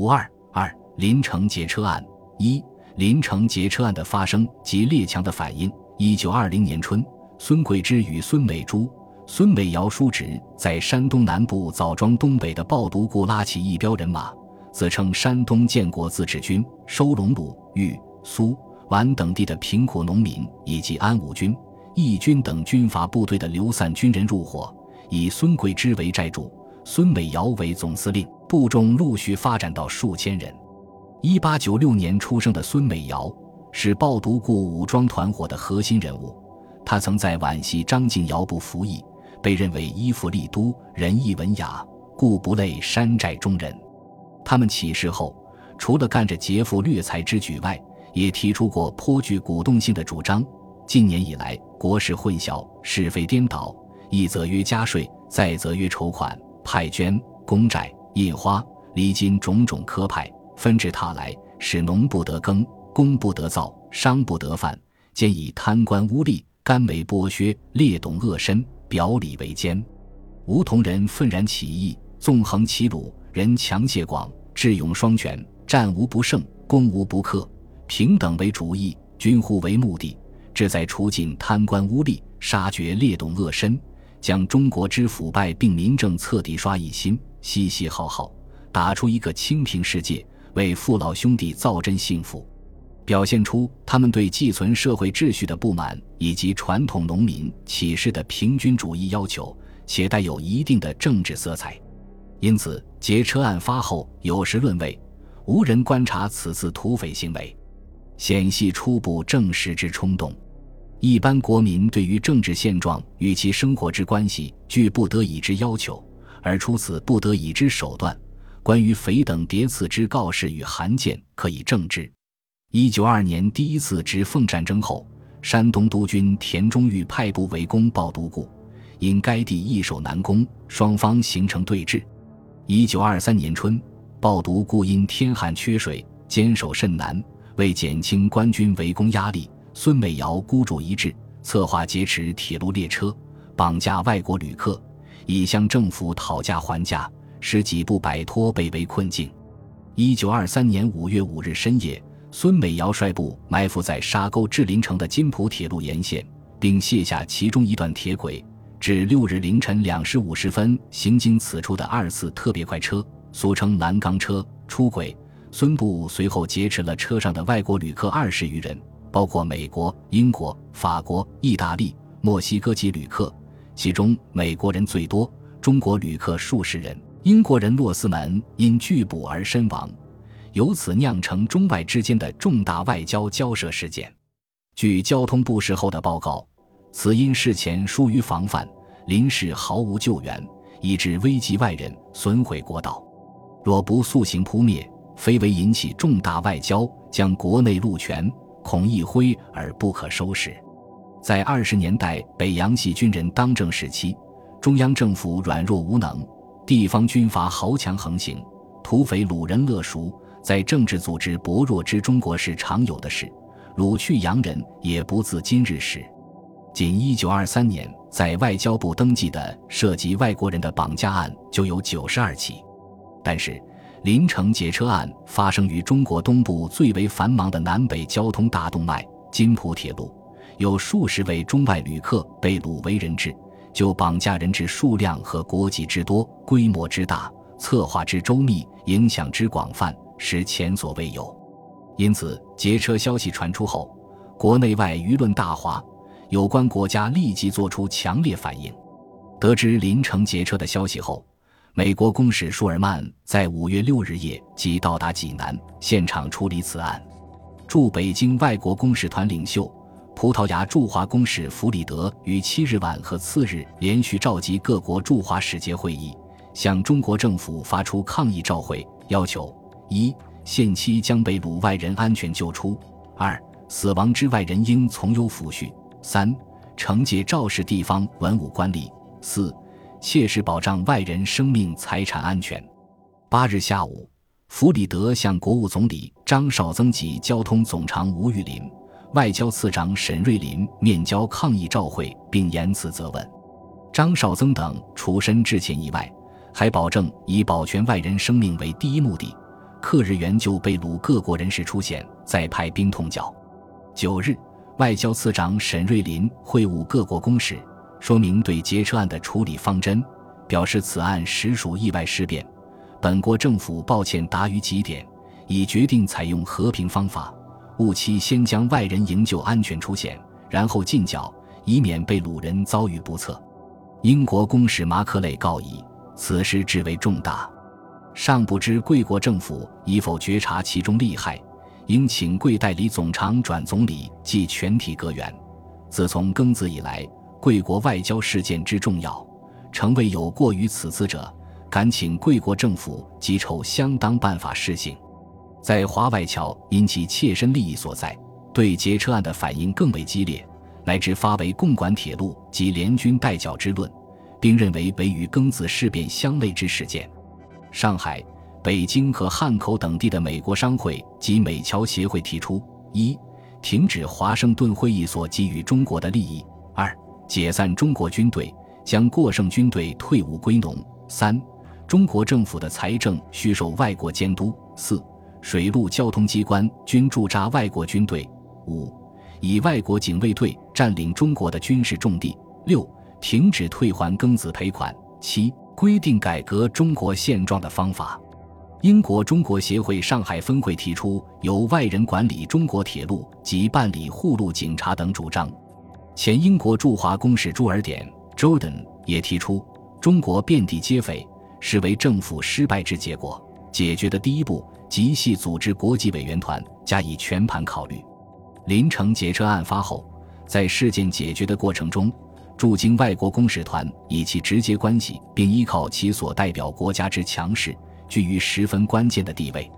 五二二林城劫车案。一林城劫车案的发生及列强的反应。一九二零年春，孙桂芝与孙美珠、孙美瑶叔侄在山东南部枣庄东北的抱犊固拉起一彪人马，自称山东建国自治军，收拢鲁、豫、苏、皖等地的贫苦农民以及安武军、义军等军阀部队的流散军人入伙，以孙桂芝为寨主，孙美瑶为总司令。部众陆续发展到数千人。一八九六年出生的孙美瑶是抱犊固武装团伙的核心人物。他曾在皖系张敬尧部服役，被认为依附丽都，仁义文雅，故不类山寨中人。他们起事后，除了干着劫富掠财之举外，也提出过颇具鼓动性的主张。近年以来，国事混淆，是非颠倒，一则约加税，再则约筹款、派捐、公债。印花、礼金种种科派纷至沓来，使农不得耕，工不得造，商不得贩，兼以贪官污吏、甘为剥削、劣董恶绅，表里为奸。吴同仁愤然起义，纵横齐鲁，人强械广，智勇双全，战无不胜，攻无不克，平等为主义，军户为目的，志在除尽贪官污吏，杀绝劣董恶绅，将中国之腐败并民政彻底刷一新。嘻嘻哈哈，打出一个清平世界，为父老兄弟造真幸福，表现出他们对寄存社会秩序的不满，以及传统农民启示的平均主义要求，且带有一定的政治色彩。因此，劫车案发后，有时论谓，无人观察此次土匪行为，显系初步证实之冲动。一般国民对于政治现状与其生活之关系，具不得已之要求。而出此不得已之手段，关于匪等迭次之告示与函件，可以证之。一九二年第一次直奉战争后，山东督军田中玉派部围攻抱犊固，因该地易守难攻，双方形成对峙。一九二三年春，抱犊固因天旱缺水，坚守甚难，为减轻官军围攻压力，孙美瑶孤注一掷，策划劫持铁路列车，绑架外国旅客。以向政府讨价还价，使几部摆脱被围困境。一九二三年五月五日深夜，孙美瑶率部埋伏在沙沟至临城的津浦铁路沿线，并卸下其中一段铁轨。至六日凌晨两时五十分，行经此处的二次特别快车（俗称南钢车）出轨。孙部随后劫持了车上的外国旅客二十余人，包括美国、英国、法国、意大利、墨西哥籍旅客。其中美国人最多，中国旅客数十人，英国人洛斯门因拒捕而身亡，由此酿成中外之间的重大外交交涉事件。据交通部事后的报告，此因事前疏于防范，临时毫无救援，以致危及外人，损毁国道。若不速行扑灭，非为引起重大外交，将国内路权，恐一挥而不可收拾。在二十年代北洋系军人当政时期，中央政府软弱无能，地方军阀豪强横行，土匪掳人勒赎，在政治组织薄弱之中国是常有的事。掳去洋人也不自今日始。仅一九二三年，在外交部登记的涉及外国人的绑架案就有九十二起。但是，林城劫车案发生于中国东部最为繁忙的南北交通大动脉——津浦铁路。有数十位中外旅客被掳为人质，就绑架人质数量和国籍之多、规模之大、策划之周密、影响之广泛，是前所未有。因此，劫车消息传出后，国内外舆论大哗，有关国家立即作出强烈反应。得知林城劫车的消息后，美国公使舒尔曼在五月六日夜即到达济南，现场处理此案。驻北京外国公使团领袖。葡萄牙驻华公使弗里德于七日晚和次日连续召集各国驻华使节会议，向中国政府发出抗议照会，要求：一、限期将被掳外人安全救出；二、死亡之外人应从优抚恤；三、惩戒肇事地方文武官吏；四、切实保障外人生命财产安全。八日下午，弗里德向国务总理张绍曾及交通总长吴玉林。外交次长沈瑞林面交抗议照会，并言辞责问。张绍曾等除身致歉以外，还保证以保全外人生命为第一目的，克日援救被掳各国人士出现，再派兵痛剿。九日，外交次长沈瑞林会晤各国公使，说明对劫车案的处理方针，表示此案实属意外事变，本国政府抱歉达于极点，已决定采用和平方法，务期先将外人营救安全出险，然后进剿，以免被掳人遭遇不测。英国公使马克雷告以，此事至为重大。尚不知贵国政府已否觉察其中利害，应请贵代理总长转总理即全体阁员。自从庚子以来，贵国外交事件之重要，诚未有过于此次者，敢请贵国政府即筹相当办法施行。在华外侨因其切身利益所在，对劫车案的反应更为激烈，乃至发为共管铁路及联军代缴之论，并认为为与庚子事变相类之事件。上海、北京和汉口等地的美国商会及美侨协会提出：一、停止华盛顿会议所给予中国的利益；解散中国军队，将过剩军队退伍归农；三、中国政府的财政需受外国监督；四、水陆交通机关均驻扎外国军队；五、以外国警卫队占领中国的军事重地；六、停止退还庚子赔款；七。规定改革中国现状的方法。英国中国协会上海分会提出由外人管理中国铁路及办理护路警察等主张。前英国驻华公使朱尔典 （Jordan） 也提出，中国遍地皆匪，是为政府失败之结果。解决的第一步，即系组织国际委员团加以全盘考虑。林城劫车案发后，在事件解决的过程中。驻京外国公使团以其直接关系，并依靠其所代表国家之强势，居于十分关键的地位。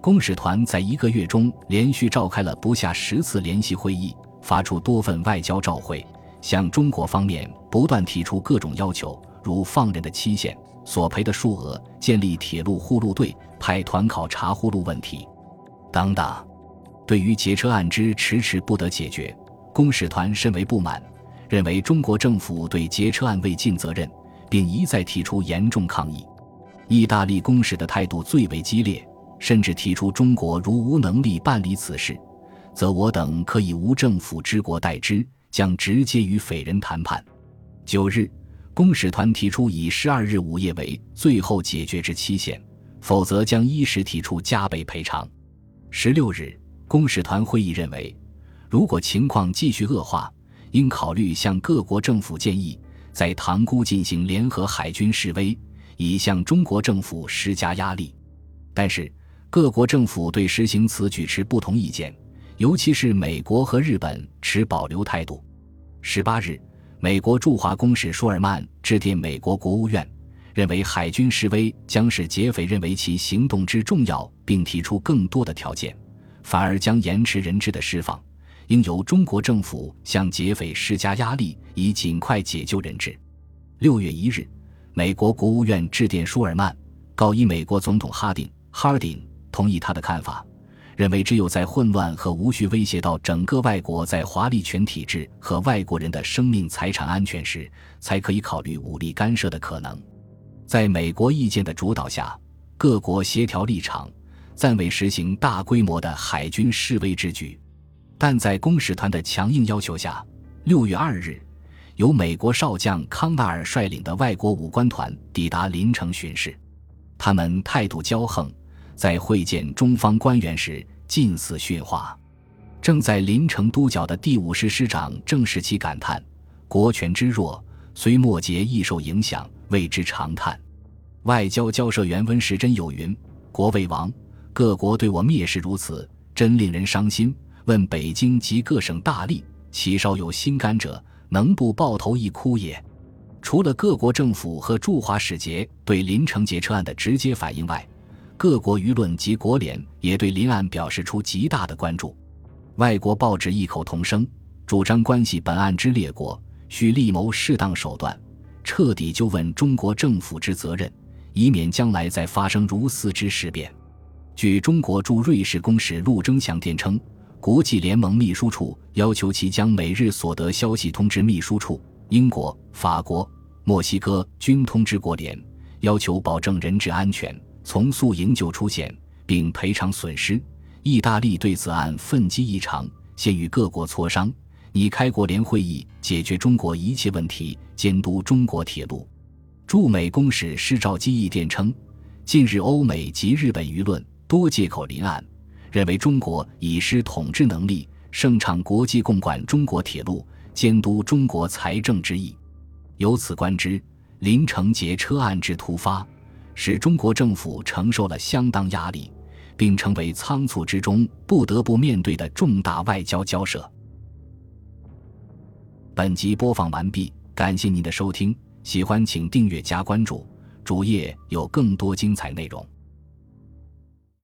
公使团在一个月中连续召开了不下十次联席会议，发出多份外交照会，向中国方面不断提出各种要求，如放人的期限、索赔的数额、建立铁路护路队、派团考察护路问题等等。对于劫车案之迟迟不得解决，公使团甚为不满。认为中国政府对劫车案未尽责任，并一再提出严重抗议。意大利公使的态度最为激烈，甚至提出中国如无能力办理此事，则我等可以无政府之国代之，将直接与匪人谈判。九日，公使团提出以十二日午夜为最后解决之期限，否则将依时提出加倍赔偿。十六日，公使团会议认为，如果情况继续恶化，应考虑向各国政府建议，在塘沽进行联合海军示威，以向中国政府施加压力。但是，各国政府对实行此举持不同意见，尤其是美国和日本持保留态度。十八日，美国驻华公使舒尔曼致电美国国务院，认为海军示威将使劫匪认为其行动之重要，并提出更多的条件，反而将延迟人质的释放。应由中国政府向劫匪施加压力，以尽快解救人质。六月一日，美国国务院致电舒尔曼，告以美国总统哈丁 （Harding） 同意他的看法，认为只有在混乱和无序威胁到整个外国在华力权体制和外国人的生命财产安全时，才可以考虑武力干涉的可能。在美国意见的主导下，各国协调立场，暂未实行大规模的海军示威之举。但在公使团的强硬要求下，六月二日，由美国少将康纳尔率领的外国武官团抵达临城巡视。他们态度骄横，在会见中方官员时近似驯化。正在临城督剿的第五师师长郑士奇感叹：“国权之弱，虽末节亦受影响，谓之长叹。”外交交涉员温世珍有云：“国未亡，各国对我蔑视如此，真令人伤心。”问北京及各省大吏，其稍有心肝者，能不抱头一哭也？除了各国政府和驻华使节对临城劫车案的直接反应外，各国舆论及国联也对临案表示出极大的关注。外国报纸异口同声，主张关系本案之列国需立谋适当手段，彻底纠问中国政府之责任，以免将来再发生如斯之事变。据中国驻瑞士公使陆征祥电称。国际联盟秘书处要求其将每日所得消息通知秘书处。英国、法国、墨西哥均通知国联，要求保证人质安全，从速营救出险，并赔偿损失。意大利对此案愤激异常，先与各国磋商，拟开国联会议解决中国一切问题，监督中国铁路。驻美公使施肇基义电称，近日欧美及日本舆论多借口临案，认为中国已失统治能力，盛畅国际共管中国铁路，监督中国财政之意。由此观之，林承杰车案之突发。使中国政府承受了相当压力，并成为仓促之中不得不面对的重大外交交涉。本集播放完毕，感谢您的收听，喜欢请订阅加关注，主页有更多精彩内容。